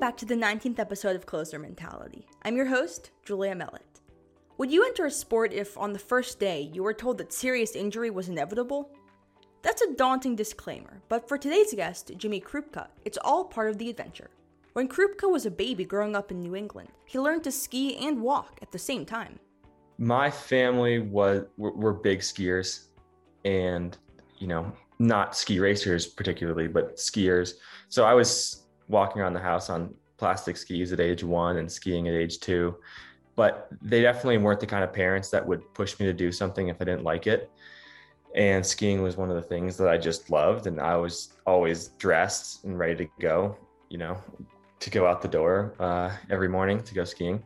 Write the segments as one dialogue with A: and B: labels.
A: back to the 19th episode of Closer Mentality. I'm your host, Julia Mellett. Would you enter a sport if, on the first day, you were told that serious injury was inevitable? That's a daunting disclaimer, but for today's guest, Jimmy Krupka, it's all part of the adventure. When Krupka was a baby growing up in New England, he learned to ski and walk at the same time.
B: My family was were, were big skiers, and you know, not ski racers particularly, but skiers. So I was walking around the house on plastic skis at age one and skiing at age two. But they definitely weren't the kind of parents that would push me to do something if I didn't like it. And skiing was one of the things that I just loved. And I was always dressed and ready to go, you know, to go out the door uh, every morning to go skiing.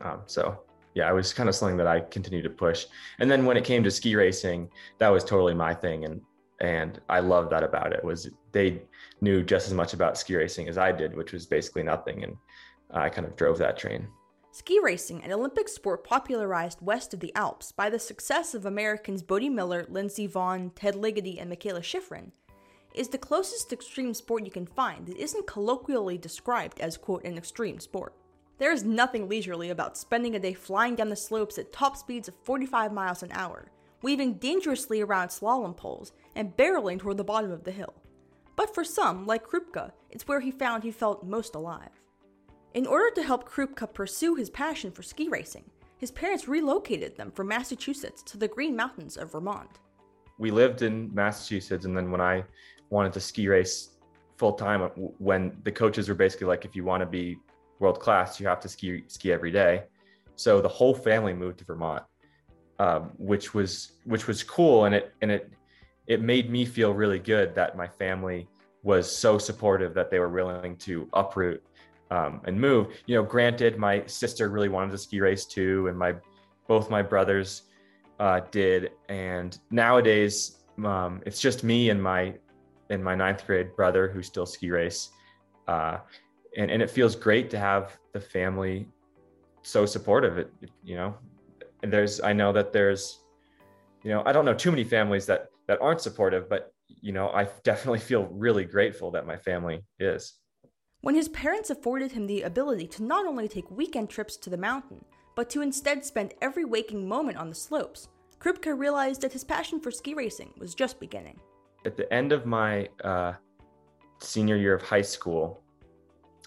B: Um, so, yeah, it was kind of something that I continued to push. And then when it came to ski racing, that was totally my thing. And and I loved that about it was they knew just as much about ski racing as I did, which was basically nothing, and I kind of drove that train.
A: Ski racing, an Olympic sport popularized west of the Alps by the success of Americans Bode Miller, Lindsey Vonn, Ted Ligety, and Mikaela Shiffrin, is the closest extreme sport you can find that isn't colloquially described as, quote, an extreme sport. There is nothing leisurely about spending a day flying down the slopes at top speeds of 45 miles an hour, weaving dangerously around slalom poles, and barreling toward the bottom of the hill. But for some, like Krupka, it's where he found he felt most alive. In order to help Krupka pursue his passion for ski racing, his parents relocated them from Massachusetts to the Green Mountains of Vermont.
B: We lived in Massachusetts, and then when I wanted to ski race full time, when the coaches were basically like, if you want to be world class, you have to ski ski every day. So the whole family moved to Vermont, um, which was which was cool, and it and it it made me feel really good that my family was so supportive that they were willing to uproot um, and move. You know, granted, my sister really wanted to ski race too, and my both my brothers uh, did. And nowadays, um, it's just me and my and my ninth grade brother who still ski race, uh, and and it feels great to have the family so supportive. It you know, and there's I know that there's you know I don't know too many families that that aren't supportive, but you know, I definitely feel really grateful that my family is.
A: When his parents afforded him the ability to not only take weekend trips to the mountain, but to instead spend every waking moment on the slopes, Krupka realized that his passion for ski racing was just beginning.
B: At the end of my uh, senior year of high school,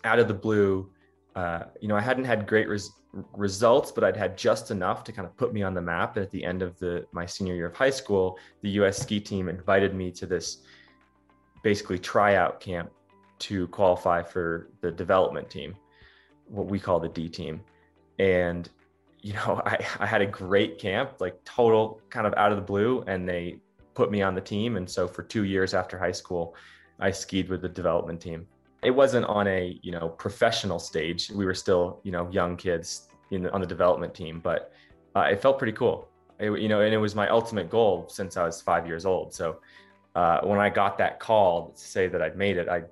B: out of the blue, uh, you know, I hadn't had great res- results, but I'd had just enough to kind of put me on the map. And at the end of the my senior year of high school, the U.S. ski team invited me to this basically tryout camp to qualify for the development team, what we call the D team. And you know, I, I had a great camp, like total kind of out of the blue, and they put me on the team. And so for two years after high school, I skied with the development team it wasn't on a you know professional stage. We were still you know young kids in, on the development team, but uh, it felt pretty cool. It, you know, and it was my ultimate goal since I was five years old. So uh, when I got that call to say that I'd made it, I,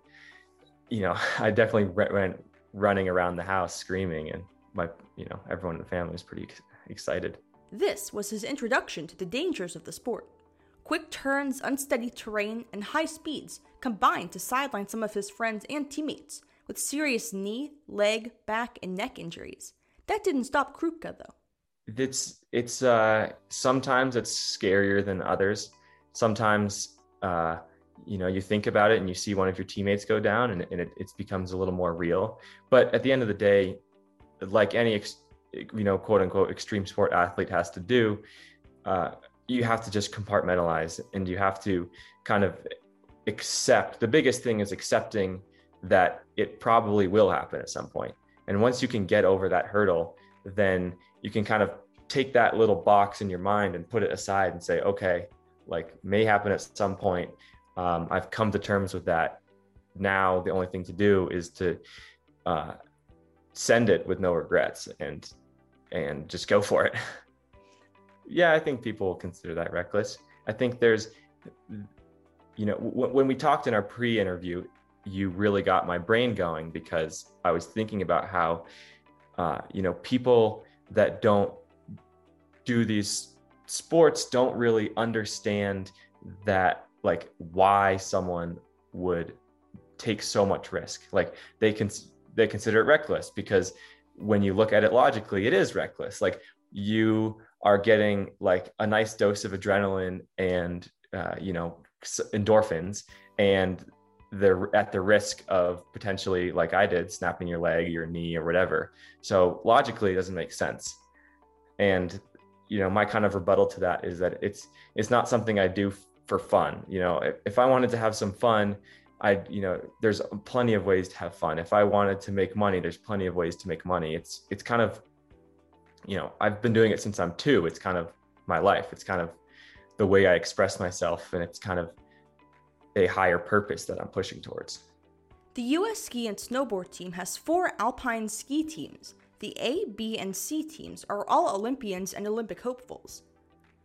B: you know, I definitely went running around the house screaming, and my you know everyone in the family was pretty excited.
A: This was his introduction to the dangers of the sport. Quick turns, unsteady terrain, and high speeds combined to sideline some of his friends and teammates with serious knee, leg, back, and neck injuries. That didn't stop Krupka though.
B: It's it's uh sometimes it's scarier than others. Sometimes uh you know you think about it and you see one of your teammates go down and, and it, it becomes a little more real. But at the end of the day, like any ex, you know quote unquote extreme sport athlete has to do, uh, you have to just compartmentalize and you have to kind of accept the biggest thing is accepting that it probably will happen at some point and once you can get over that hurdle then you can kind of take that little box in your mind and put it aside and say okay like may happen at some point. Um, i've come to terms with that. Now the only thing to do is to uh, send it with no regrets and and just go for it. Yeah, I think people will consider that reckless. I think there's, you know, w- when we talked in our pre interview, you really got my brain going because I was thinking about how, uh, you know, people that don't do these sports don't really understand that, like, why someone would take so much risk. Like, they can, they consider it reckless because when you look at it logically, it is reckless. Like you are getting like a nice dose of adrenaline and uh, you know endorphins, and they're at the risk of potentially, like I did, snapping your leg, your knee, or whatever. So logically, it doesn't make sense. And you know, my kind of rebuttal to that is that it's it's not something I do for fun. You know, if, if I wanted to have some fun, I, you know, there's plenty of ways to have fun. If I wanted to make money, there's plenty of ways to make money. It's it's kind of, you know, I've been doing it since I'm two. It's kind of my life. It's kind of the way I express myself, and it's kind of a higher purpose that I'm pushing towards.
A: The U.S. ski and snowboard team has four alpine ski teams. The A, B, and C teams are all Olympians and Olympic hopefuls.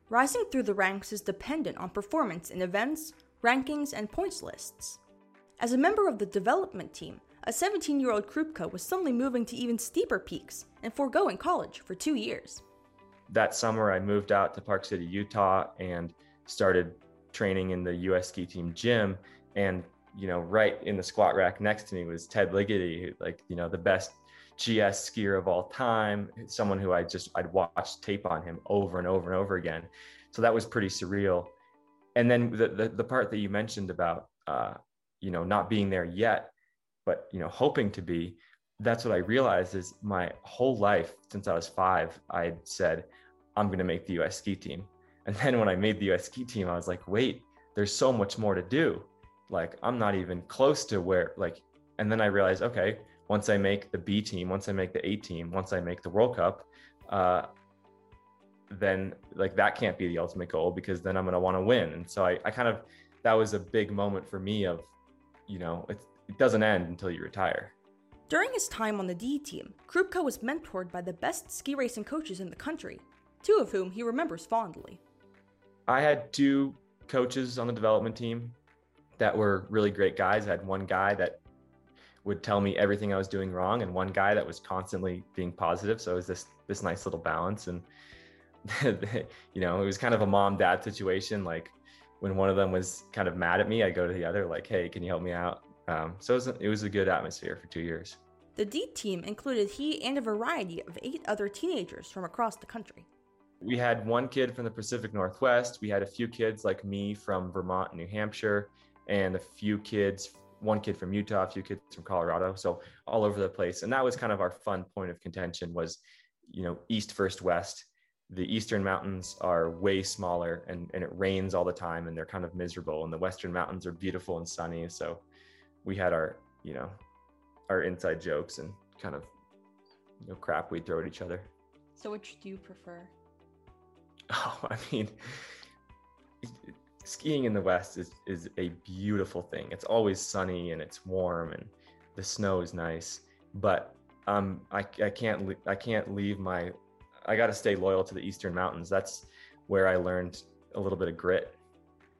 A: Rising through the ranks is dependent on performance in events, rankings, and points lists. As a member of the development team, a 17 year old Krupka was suddenly moving to even steeper peaks and foregoing college for two years.
B: That summer, I moved out to Park City, Utah, and started training in the US ski team gym. And, you know, right in the squat rack next to me was Ted Ligety, like, you know, the best GS skier of all time, someone who I just, I'd watched tape on him over and over and over again. So that was pretty surreal. And then the, the, the part that you mentioned about, uh, you know, not being there yet, but, you know, hoping to be, that's what I realized is my whole life since I was five, I said, I'm going to make the US ski team. And then when I made the US ski team, I was like, wait, there's so much more to do. Like, I'm not even close to where, like, and then I realized, okay, once I make the B team, once I make the A team, once I make the World Cup, uh, then like that can't be the ultimate goal because then I'm going to want to win. And so I, I kind of, that was a big moment for me of, you know, it, it doesn't end until you retire.
A: During his time on the D team, Krupka was mentored by the best ski racing coaches in the country, two of whom he remembers fondly.
B: I had two coaches on the development team that were really great guys. I had one guy that would tell me everything I was doing wrong, and one guy that was constantly being positive. So it was this this nice little balance. And you know, it was kind of a mom dad situation. Like when one of them was kind of mad at me, I go to the other, like, "Hey, can you help me out?" Um, so it was, it was a good atmosphere for two years.
A: The D team included he and a variety of eight other teenagers from across the country.
B: We had one kid from the Pacific Northwest. We had a few kids like me from Vermont and New Hampshire, and a few kids, one kid from Utah, a few kids from Colorado. So all over the place. And that was kind of our fun point of contention was, you know, East first West the eastern mountains are way smaller and, and it rains all the time and they're kind of miserable and the western mountains are beautiful and sunny so we had our you know our inside jokes and kind of you know crap we'd throw at each other
A: so which do you prefer
B: oh i mean skiing in the west is is a beautiful thing it's always sunny and it's warm and the snow is nice but um i, I can't i can't leave my I got to stay loyal to the Eastern Mountains. That's where I learned a little bit of grit.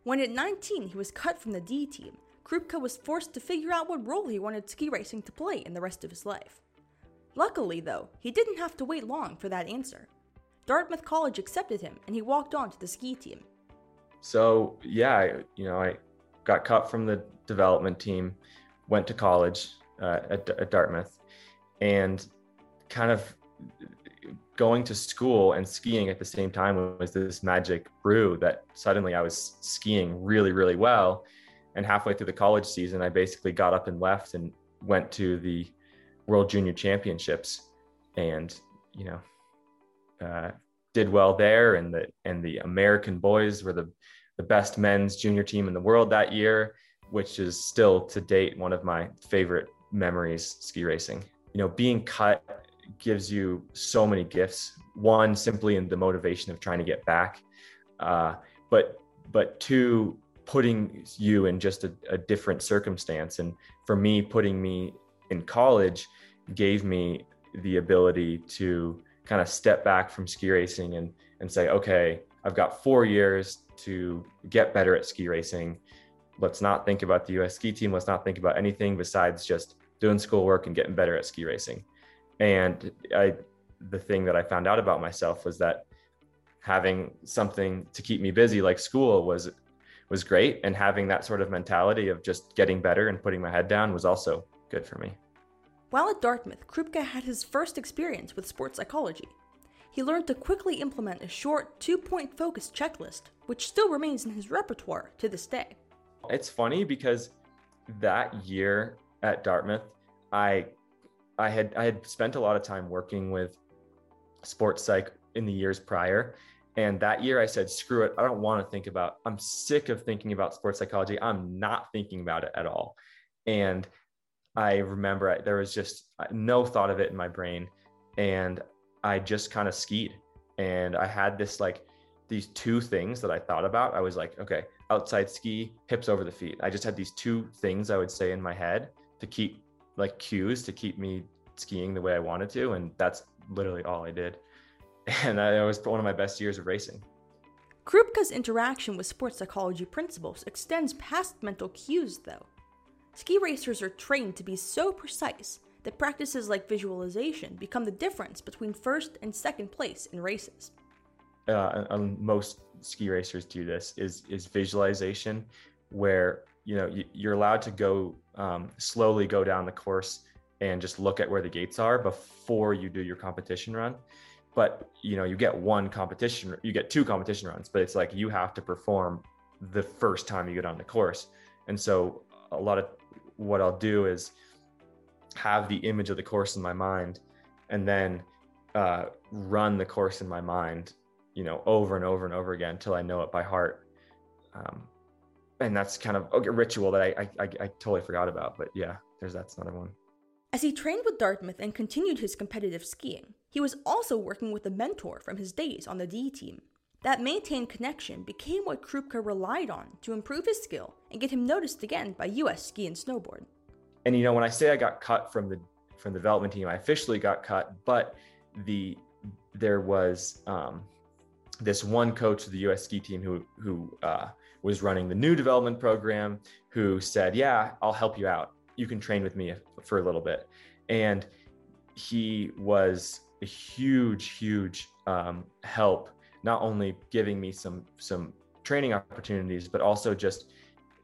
A: When at 19 he was cut from the D team, Krupka was forced to figure out what role he wanted ski racing to play in the rest of his life. Luckily, though, he didn't have to wait long for that answer. Dartmouth College accepted him and he walked on to the ski team.
B: So, yeah, you know, I got cut from the development team, went to college uh, at, at Dartmouth, and kind of going to school and skiing at the same time was this magic brew that suddenly I was skiing really, really well. And halfway through the college season, I basically got up and left and went to the World Junior Championships, and you know, uh, did well there. And the and the American boys were the the best men's junior team in the world that year, which is still to date one of my favorite memories ski racing. You know, being cut gives you so many gifts. One, simply in the motivation of trying to get back, uh, but but two, putting you in just a, a different circumstance. And for me, putting me in college gave me the ability to kind of step back from ski racing and and say, okay, I've got four years to get better at ski racing. Let's not think about the US ski team. Let's not think about anything besides just doing schoolwork and getting better at ski racing. And I, the thing that I found out about myself was that having something to keep me busy like school was was great and having that sort of mentality of just getting better and putting my head down was also good for me.
A: While at Dartmouth, Krupka had his first experience with sports psychology. He learned to quickly implement a short, two point focus checklist, which still remains in his repertoire to this day.
B: It's funny because that year at Dartmouth, I I had I had spent a lot of time working with sports psych in the years prior. And that year I said, screw it. I don't want to think about, I'm sick of thinking about sports psychology. I'm not thinking about it at all. And I remember I, there was just uh, no thought of it in my brain. And I just kind of skied. And I had this like these two things that I thought about. I was like, okay, outside ski, hips over the feet. I just had these two things I would say in my head to keep like cues to keep me skiing the way I wanted to. And that's literally all I did. And that was one of my best years of racing.
A: Krupka's interaction with sports psychology principles extends past mental cues, though. Ski racers are trained to be so precise that practices like visualization become the difference between first and second place in races.
B: Uh, and most ski racers do this is is visualization, where you know you're allowed to go um, slowly go down the course and just look at where the gates are before you do your competition run but you know you get one competition you get two competition runs but it's like you have to perform the first time you get on the course and so a lot of what i'll do is have the image of the course in my mind and then uh, run the course in my mind you know over and over and over again until i know it by heart um, and that's kind of a ritual that I, I i totally forgot about but yeah there's that's another one
A: as he trained with Dartmouth and continued his competitive skiing, he was also working with a mentor from his days on the D team. That maintained connection became what Krupka relied on to improve his skill and get him noticed again by US Ski and Snowboard.
B: And you know, when I say I got cut from the from the development team, I officially got cut, but the there was um, this one coach of the U.S. ski team who who uh, was running the new development program, who said, "Yeah, I'll help you out." you can train with me for a little bit. And he was a huge, huge um, help, not only giving me some some training opportunities, but also just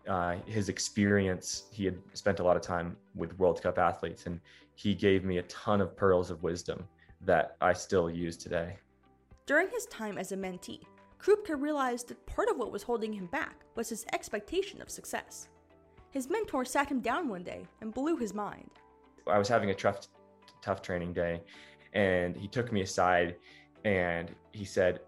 B: uh, his experience. He had spent a lot of time with World Cup athletes, and he gave me a ton of pearls of wisdom that I still use today.
A: During his time as a mentee, Krupka realized that part of what was holding him back was his expectation of success his mentor sat him down one day and blew his mind.
B: I was having a tough, tough training day, and he took me aside and he said,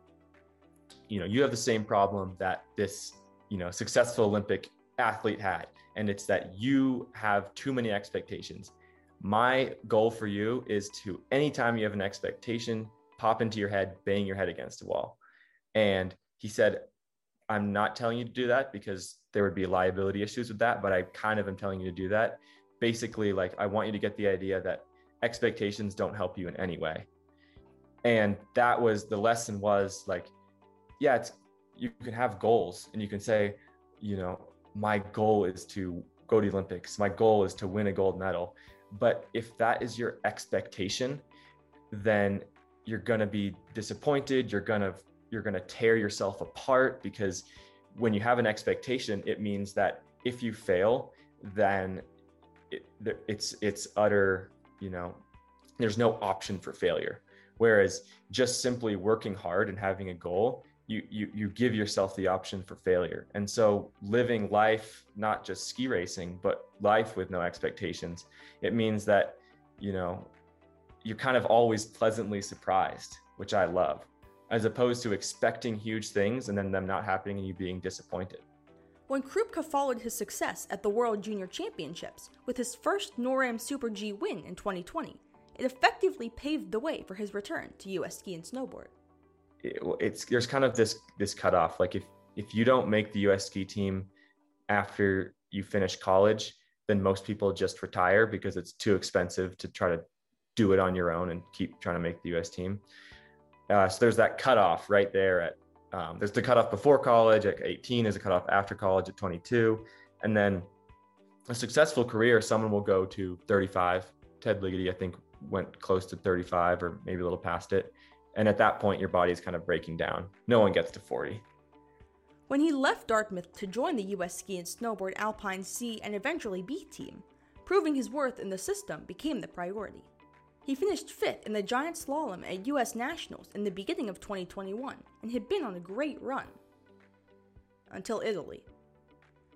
B: "You know, you have the same problem that this, you know, successful Olympic athlete had, and it's that you have too many expectations. My goal for you is to anytime you have an expectation, pop into your head, bang your head against a wall." And he said, I'm not telling you to do that because there would be liability issues with that, but I kind of am telling you to do that. Basically, like I want you to get the idea that expectations don't help you in any way. And that was the lesson was like, yeah, it's you can have goals and you can say, you know, my goal is to go to the Olympics. My goal is to win a gold medal. But if that is your expectation, then you're going to be disappointed. You're going to you're going to tear yourself apart because when you have an expectation, it means that if you fail, then it, it's it's utter, you know, there's no option for failure. Whereas just simply working hard and having a goal, you you you give yourself the option for failure. And so living life, not just ski racing, but life with no expectations, it means that, you know, you're kind of always pleasantly surprised, which I love as opposed to expecting huge things and then them not happening and you being disappointed.
A: When Krupka followed his success at the World Junior Championships with his first NORAM Super G win in 2020, it effectively paved the way for his return to US ski and snowboard.
B: It, it's there's kind of this this cutoff. Like if if you don't make the US ski team after you finish college, then most people just retire because it's too expensive to try to do it on your own and keep trying to make the US team. Uh, so there's that cutoff right there at um, there's the cutoff before college at 18 is a cutoff after college at 22 and then a successful career someone will go to 35 ted ligety i think went close to 35 or maybe a little past it and at that point your body is kind of breaking down no one gets to 40
A: when he left dartmouth to join the us ski and snowboard alpine c and eventually b team proving his worth in the system became the priority. He finished fifth in the giant slalom at US Nationals in the beginning of 2021 and had been on a great run. Until Italy.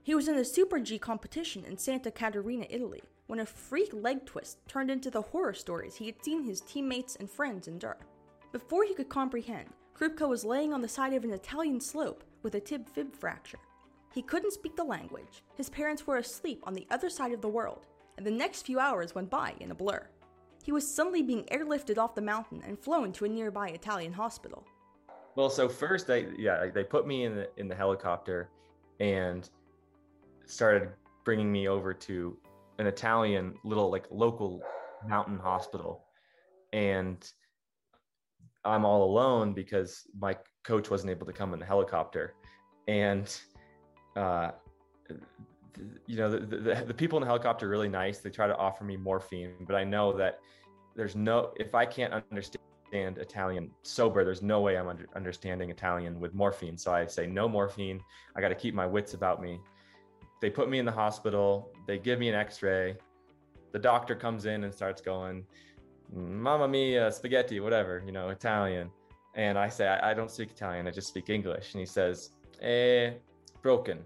A: He was in a Super G competition in Santa Caterina, Italy, when a freak leg twist turned into the horror stories he had seen his teammates and friends endure. Before he could comprehend, Krupka was laying on the side of an Italian slope with a tib fib fracture. He couldn't speak the language, his parents were asleep on the other side of the world, and the next few hours went by in a blur. He was suddenly being airlifted off the mountain and flown to a nearby Italian hospital.
B: Well, so first they yeah they put me in the in the helicopter and started bringing me over to an Italian little like local mountain hospital, and I'm all alone because my coach wasn't able to come in the helicopter, and uh, you know the, the, the people in the helicopter are really nice. They try to offer me morphine, but I know that there's no if I can't understand Italian sober, there's no way I'm under, understanding Italian with morphine. So I say no morphine. I got to keep my wits about me. They put me in the hospital. They give me an X-ray. The doctor comes in and starts going, "Mamma mia, spaghetti, whatever, you know, Italian." And I say, I, I don't speak Italian. I just speak English. And he says, "Eh, broken."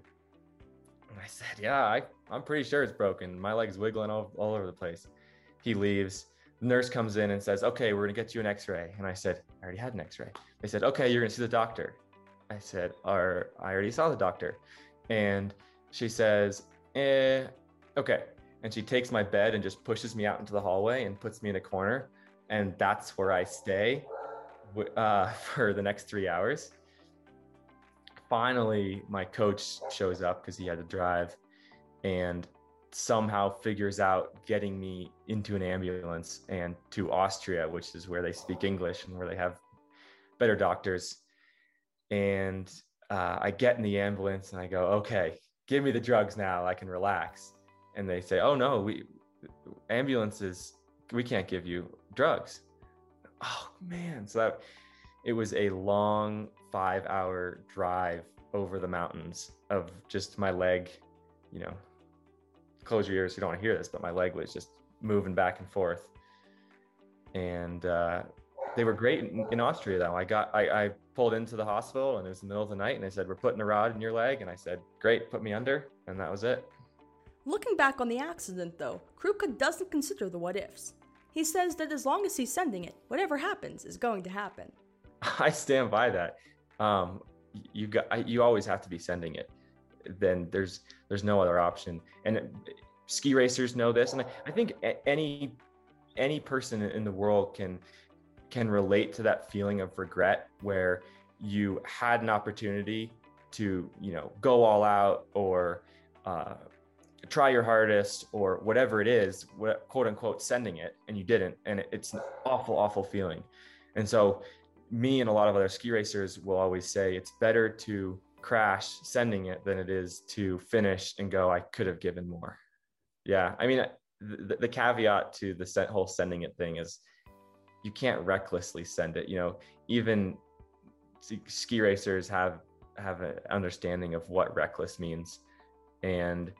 B: And I said, "Yeah, I, I'm pretty sure it's broken. My leg's wiggling all, all over the place." He leaves The nurse comes in and says, "Okay, we're gonna get you an X-ray." And I said, "I already had an X-ray." They said, "Okay, you're gonna see the doctor." I said, "Or I already saw the doctor," and she says, "Eh, okay." And she takes my bed and just pushes me out into the hallway and puts me in a corner, and that's where I stay uh, for the next three hours. Finally, my coach shows up because he had to drive, and somehow figures out getting me into an ambulance and to Austria, which is where they speak English and where they have better doctors. And uh, I get in the ambulance and I go, okay, give me the drugs now. I can relax. And they say, oh no, we ambulances, we can't give you drugs. Oh man. So that it was a long five hour drive over the mountains of just my leg, you know, close your ears. You don't want to hear this, but my leg was just moving back and forth. And uh, they were great in, in, Austria, though. I got, I, I pulled into the hospital and it was the middle of the night, and they said, "We're putting a rod in your leg," and I said, "Great, put me under," and that was it.
A: Looking back on the accident, though, Krupka doesn't consider the what ifs. He says that as long as he's sending it, whatever happens is going to happen.
B: I stand by that. Um, you got, you always have to be sending it then there's there's no other option. And ski racers know this, and I think any any person in the world can can relate to that feeling of regret where you had an opportunity to you know go all out or uh, try your hardest or whatever it is quote unquote sending it and you didn't and it's an awful awful feeling and so me and a lot of other ski racers will always say it's better to crash sending it than it is to finish and go, I could have given more. Yeah. I mean, the, the caveat to the whole sending it thing is you can't recklessly send it. You know, even ski racers have have an understanding of what reckless means. And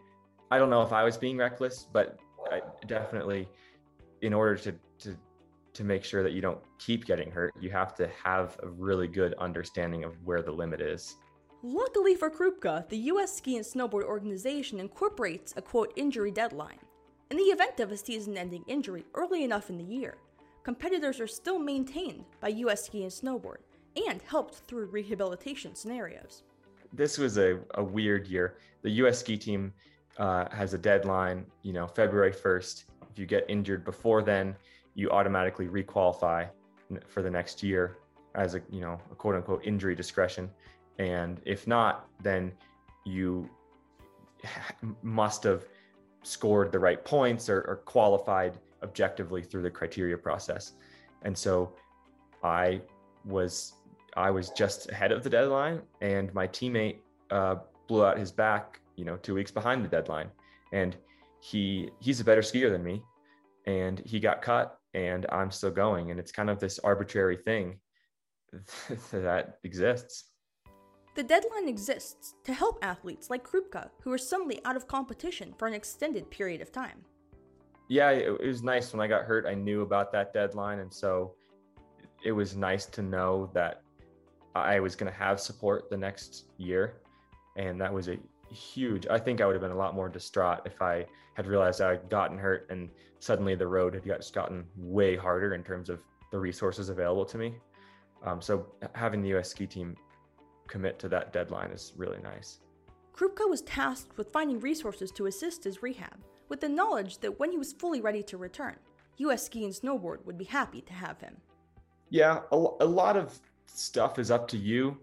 B: I don't know if I was being reckless, but I definitely in order to to to make sure that you don't keep getting hurt, you have to have a really good understanding of where the limit is.
A: Luckily for Krupka, the US Ski and Snowboard Organization incorporates a quote injury deadline. In the event of a season ending injury early enough in the year, competitors are still maintained by US Ski and Snowboard and helped through rehabilitation scenarios.
B: This was a, a weird year. The US ski team uh, has a deadline, you know, February 1st. If you get injured before then, you automatically requalify for the next year as a, you know, a quote unquote injury discretion. And if not, then you must have scored the right points or, or qualified objectively through the criteria process. And so I was I was just ahead of the deadline, and my teammate uh, blew out his back, you know, two weeks behind the deadline, and he he's a better skier than me, and he got cut, and I'm still going, and it's kind of this arbitrary thing that exists.
A: The deadline exists to help athletes like Krupka who are suddenly out of competition for an extended period of time.
B: yeah, it, it was nice when I got hurt. I knew about that deadline, and so it was nice to know that I was going to have support the next year, and that was a huge. I think I would have been a lot more distraught if I had realized I had gotten hurt and suddenly the road had just gotten way harder in terms of the resources available to me. Um, so having the U.S. ski team commit to that deadline is really nice.
A: Krupka was tasked with finding resources to assist his rehab, with the knowledge that when he was fully ready to return, US Ski and Snowboard would be happy to have him.
B: Yeah, a, a lot of stuff is up to you,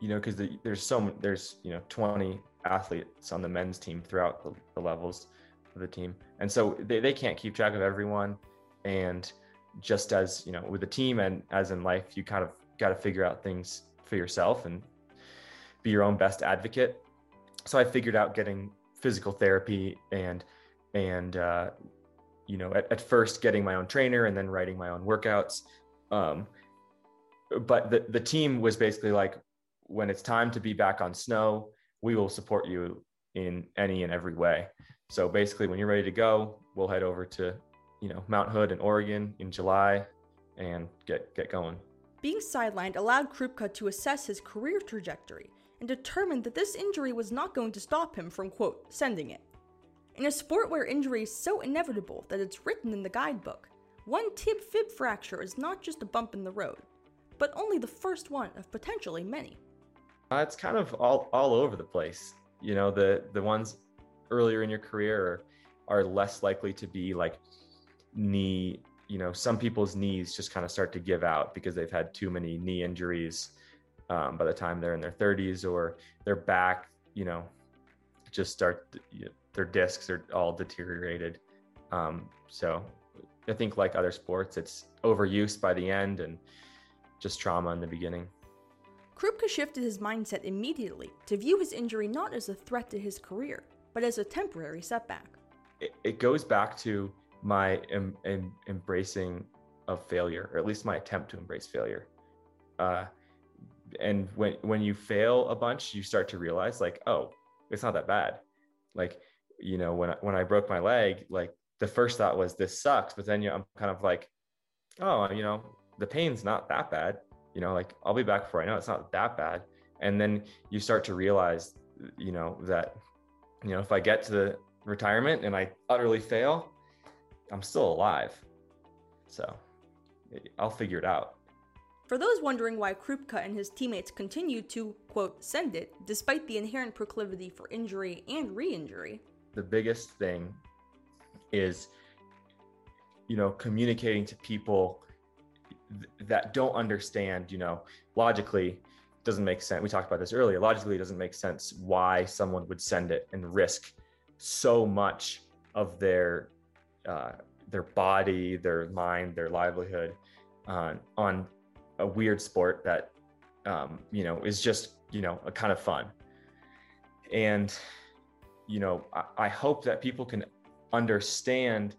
B: you know, because the, there's so there's you know 20 athletes on the men's team throughout the, the levels of the team, and so they, they can't keep track of everyone, and just as you know with the team and as in life, you kind of got to figure out things for yourself and be your own best advocate. So I figured out getting physical therapy and and uh, you know at, at, first getting my own trainer and then writing my own workouts. Um, but the, the team was basically like when it's time to be back on snow we will support you in any and every way. So basically when you're ready to go we'll head over to you know mount hood in oregon in july and get get going.
A: Being sidelined allowed krupka to assess his career trajectory and determined that this injury was not going to stop him from quote sending it. In a sport where injury is so inevitable that it's written in the guidebook, one tib fib fracture is not just a bump in the road, but only the first one of potentially many.
B: Uh, it's kind of all, all over the place. You know, the, the ones earlier in your career are, are less likely to be like knee, you know, some people's knees just kind of start to give out because they've had too many knee injuries um, by the time they're in their 30s or their back, you know, just start you know, their discs are all deteriorated. Um, so I think like other sports, it's overuse by the end and just trauma in the beginning.
A: Krupka shifted his mindset immediately to view his injury not as a threat to his career, but as a temporary setback.
B: It, it goes back to my em, em, embracing of failure, or at least my attempt to embrace failure. Uh, and when when you fail a bunch, you start to realize like, oh, it's not that bad. Like you know, when when I broke my leg, like the first thought was this sucks, but then you know, I'm kind of like, oh, you know, the pain's not that bad. You know, like I'll be back before I know it's not that bad. And then you start to realize, you know, that you know, if I get to the retirement and I utterly fail, I'm still alive. So I'll figure it out.
A: For those wondering why Krupka and his teammates continued to, quote, send it, despite the inherent proclivity for injury and re injury,
B: the biggest thing is you know communicating to people th- that don't understand you know logically doesn't make sense we talked about this earlier logically it doesn't make sense why someone would send it and risk so much of their uh, their body their mind their livelihood uh, on a weird sport that um, you know is just you know a kind of fun. And you know, I, I hope that people can understand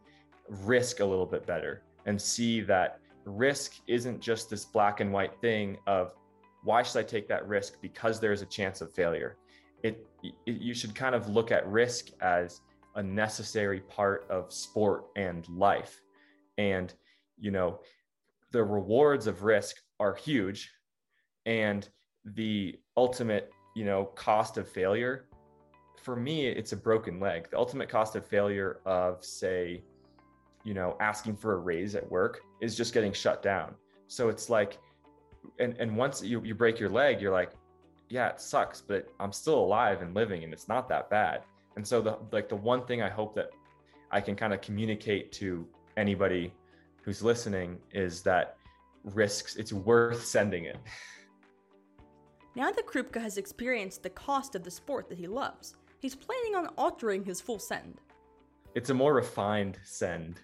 B: risk a little bit better and see that risk isn't just this black and white thing of why should I take that risk because there's a chance of failure. It, it, you should kind of look at risk as a necessary part of sport and life. And you know, the rewards of risk are huge and the ultimate, you know, cost of failure for me, it's a broken leg. The ultimate cost of failure of, say, you know, asking for a raise at work is just getting shut down. So it's like, and, and once you, you break your leg, you're like, yeah, it sucks, but I'm still alive and living and it's not that bad. And so the like the one thing I hope that I can kind of communicate to anybody who's listening is that risks, it's worth sending it.
A: Now that Krupka has experienced the cost of the sport that he loves, he's planning on altering his full send.
B: It's a more refined send.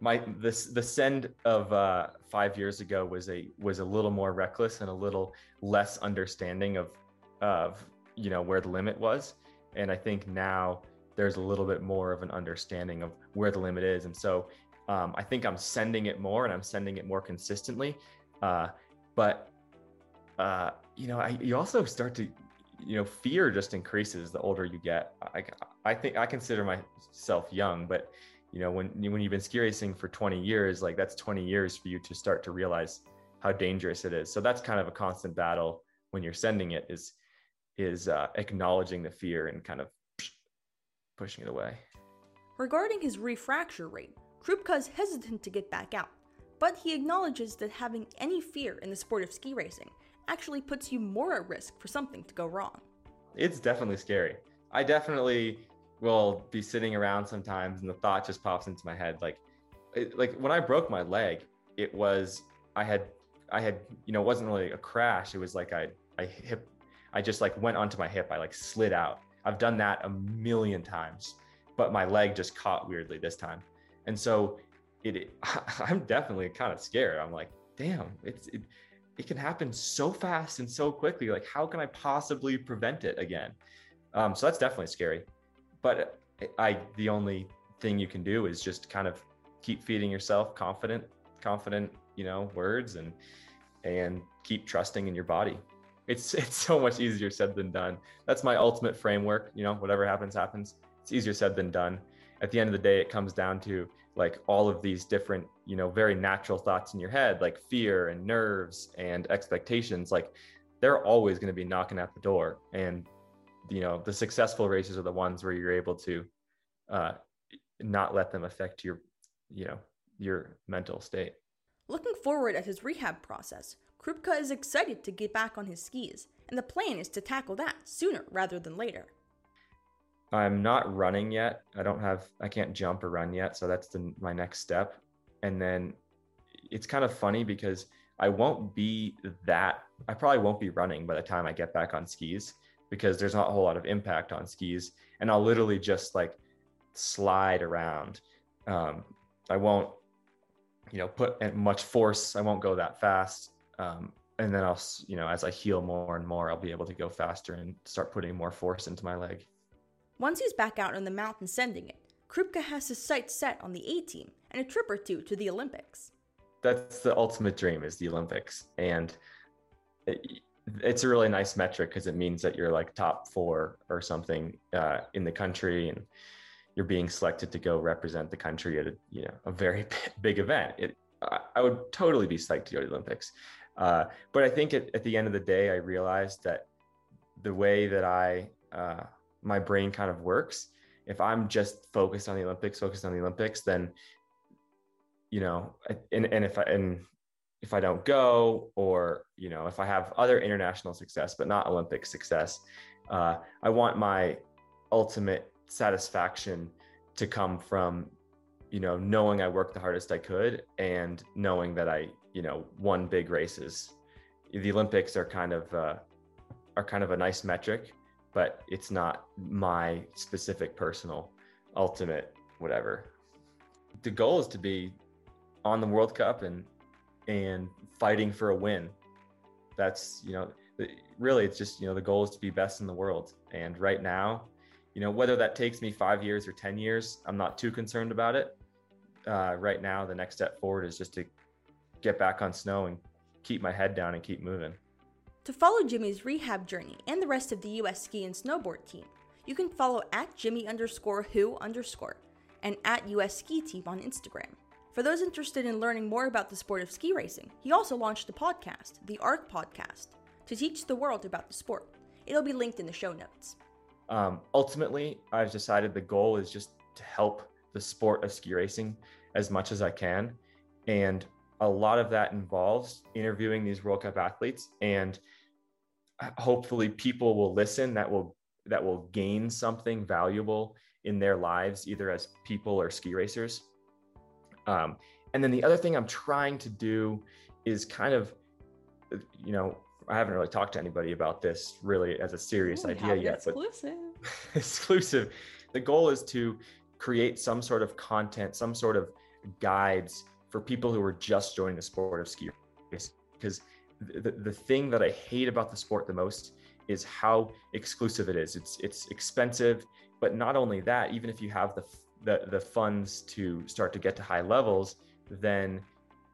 B: My this the send of uh, five years ago was a was a little more reckless and a little less understanding of of you know where the limit was, and I think now there's a little bit more of an understanding of where the limit is, and so um, I think I'm sending it more and I'm sending it more consistently. Uh, but uh, you know, I, you also start to you know fear just increases the older you get. I i think i consider myself young but you know, when when you've been ski racing for 20 years, like that's 20 years for you to start to realize how dangerous it is. So that's kind of a constant battle when you're sending it is is uh, acknowledging the fear and kind of pushing it away.
A: Regarding his refracture rate, Krupka is hesitant to get back out, but he acknowledges that having any fear in the sport of ski racing actually puts you more at risk for something to go wrong.
B: It's definitely scary. I definitely will be sitting around sometimes and the thought just pops into my head like it, like when I broke my leg, it was I had I had you know it wasn't really a crash. It was like I I hip I just like went onto my hip. I like slid out. I've done that a million times, but my leg just caught weirdly this time. And so it, I'm definitely kind of scared. I'm like, damn, it's it, it can happen so fast and so quickly. Like, how can I possibly prevent it again? Um, so that's definitely scary. But I, the only thing you can do is just kind of keep feeding yourself confident, confident, you know, words and and keep trusting in your body. It's it's so much easier said than done. That's my ultimate framework. You know, whatever happens, happens. It's easier said than done. At the end of the day, it comes down to like all of these different, you know, very natural thoughts in your head, like fear and nerves and expectations. Like they're always going to be knocking at the door. And you know, the successful races are the ones where you're able to uh, not let them affect your, you know, your mental state.
A: Looking forward at his rehab process, Krupka is excited to get back on his skis, and the plan is to tackle that sooner rather than later.
B: I'm not running yet. I don't have, I can't jump or run yet. So that's the, my next step. And then it's kind of funny because I won't be that, I probably won't be running by the time I get back on skis because there's not a whole lot of impact on skis. And I'll literally just like slide around. Um, I won't, you know, put much force. I won't go that fast. Um, and then I'll, you know, as I heal more and more, I'll be able to go faster and start putting more force into my leg.
A: Once he's back out on the mountain sending it, Krupka has his sights set on the A team and a trip or two to the Olympics.
B: That's the ultimate dream is the Olympics. And it's a really nice metric because it means that you're like top four or something uh, in the country and you're being selected to go represent the country at a, you know, a very big event. It, I would totally be psyched to go to the Olympics. Uh, but I think at, at, the end of the day, I realized that the way that I, uh, my brain kind of works. If I'm just focused on the Olympics, focused on the Olympics, then you know, and and if I and if I don't go, or you know, if I have other international success but not Olympic success, uh, I want my ultimate satisfaction to come from you know knowing I worked the hardest I could and knowing that I you know won big races. The Olympics are kind of uh, are kind of a nice metric, but it's not my specific personal ultimate whatever. The goal is to be on the World Cup and and fighting for a win. That's you know really it's just you know the goal is to be best in the world. And right now, you know whether that takes me five years or ten years, I'm not too concerned about it. Uh, right now, the next step forward is just to get back on snow and keep my head down and keep moving.
A: To follow Jimmy's rehab journey and the rest of the US ski and snowboard team, you can follow at Jimmy underscore who underscore and at US Ski Team on Instagram. For those interested in learning more about the sport of ski racing, he also launched a podcast, the ARC Podcast, to teach the world about the sport. It'll be linked in the show notes.
B: Um, ultimately, I've decided the goal is just to help the sport of ski racing as much as I can. And a lot of that involves interviewing these World Cup athletes and hopefully people will listen that will that will gain something valuable in their lives either as people or ski racers um, and then the other thing i'm trying to do is kind of you know i haven't really talked to anybody about this really as a serious Ooh, idea yet
A: exclusive.
B: Exclusive. The goal is to create some sort of content some sort of guides for people who are just joining the sport of ski racing because the, the thing that I hate about the sport the most is how exclusive it is. It's it's expensive, but not only that, even if you have the the, the funds to start to get to high levels, then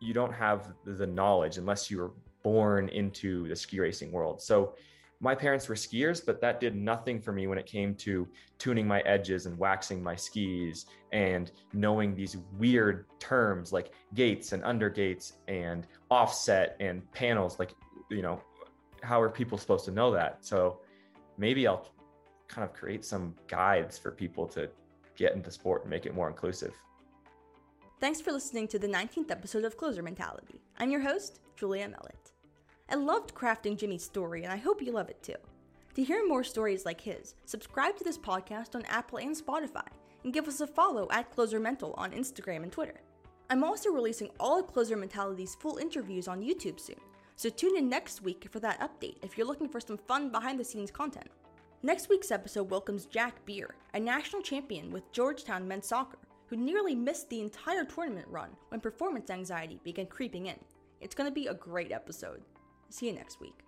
B: you don't have the knowledge unless you were born into the ski racing world. So my parents were skiers, but that did nothing for me when it came to tuning my edges and waxing my skis and knowing these weird terms like gates and undergates and offset and panels. Like, you know, how are people supposed to know that? So maybe I'll kind of create some guides for people to get into sport and make it more inclusive.
A: Thanks for listening to the 19th episode of Closer Mentality. I'm your host, Julia Mellett. I loved crafting Jimmy's story, and I hope you love it too. To hear more stories like his, subscribe to this podcast on Apple and Spotify, and give us a follow at Closer Mental on Instagram and Twitter. I'm also releasing all of Closer Mentality's full interviews on YouTube soon, so tune in next week for that update if you're looking for some fun behind the scenes content. Next week's episode welcomes Jack Beer, a national champion with Georgetown men's soccer, who nearly missed the entire tournament run when performance anxiety began creeping in. It's going to be a great episode. See you next week.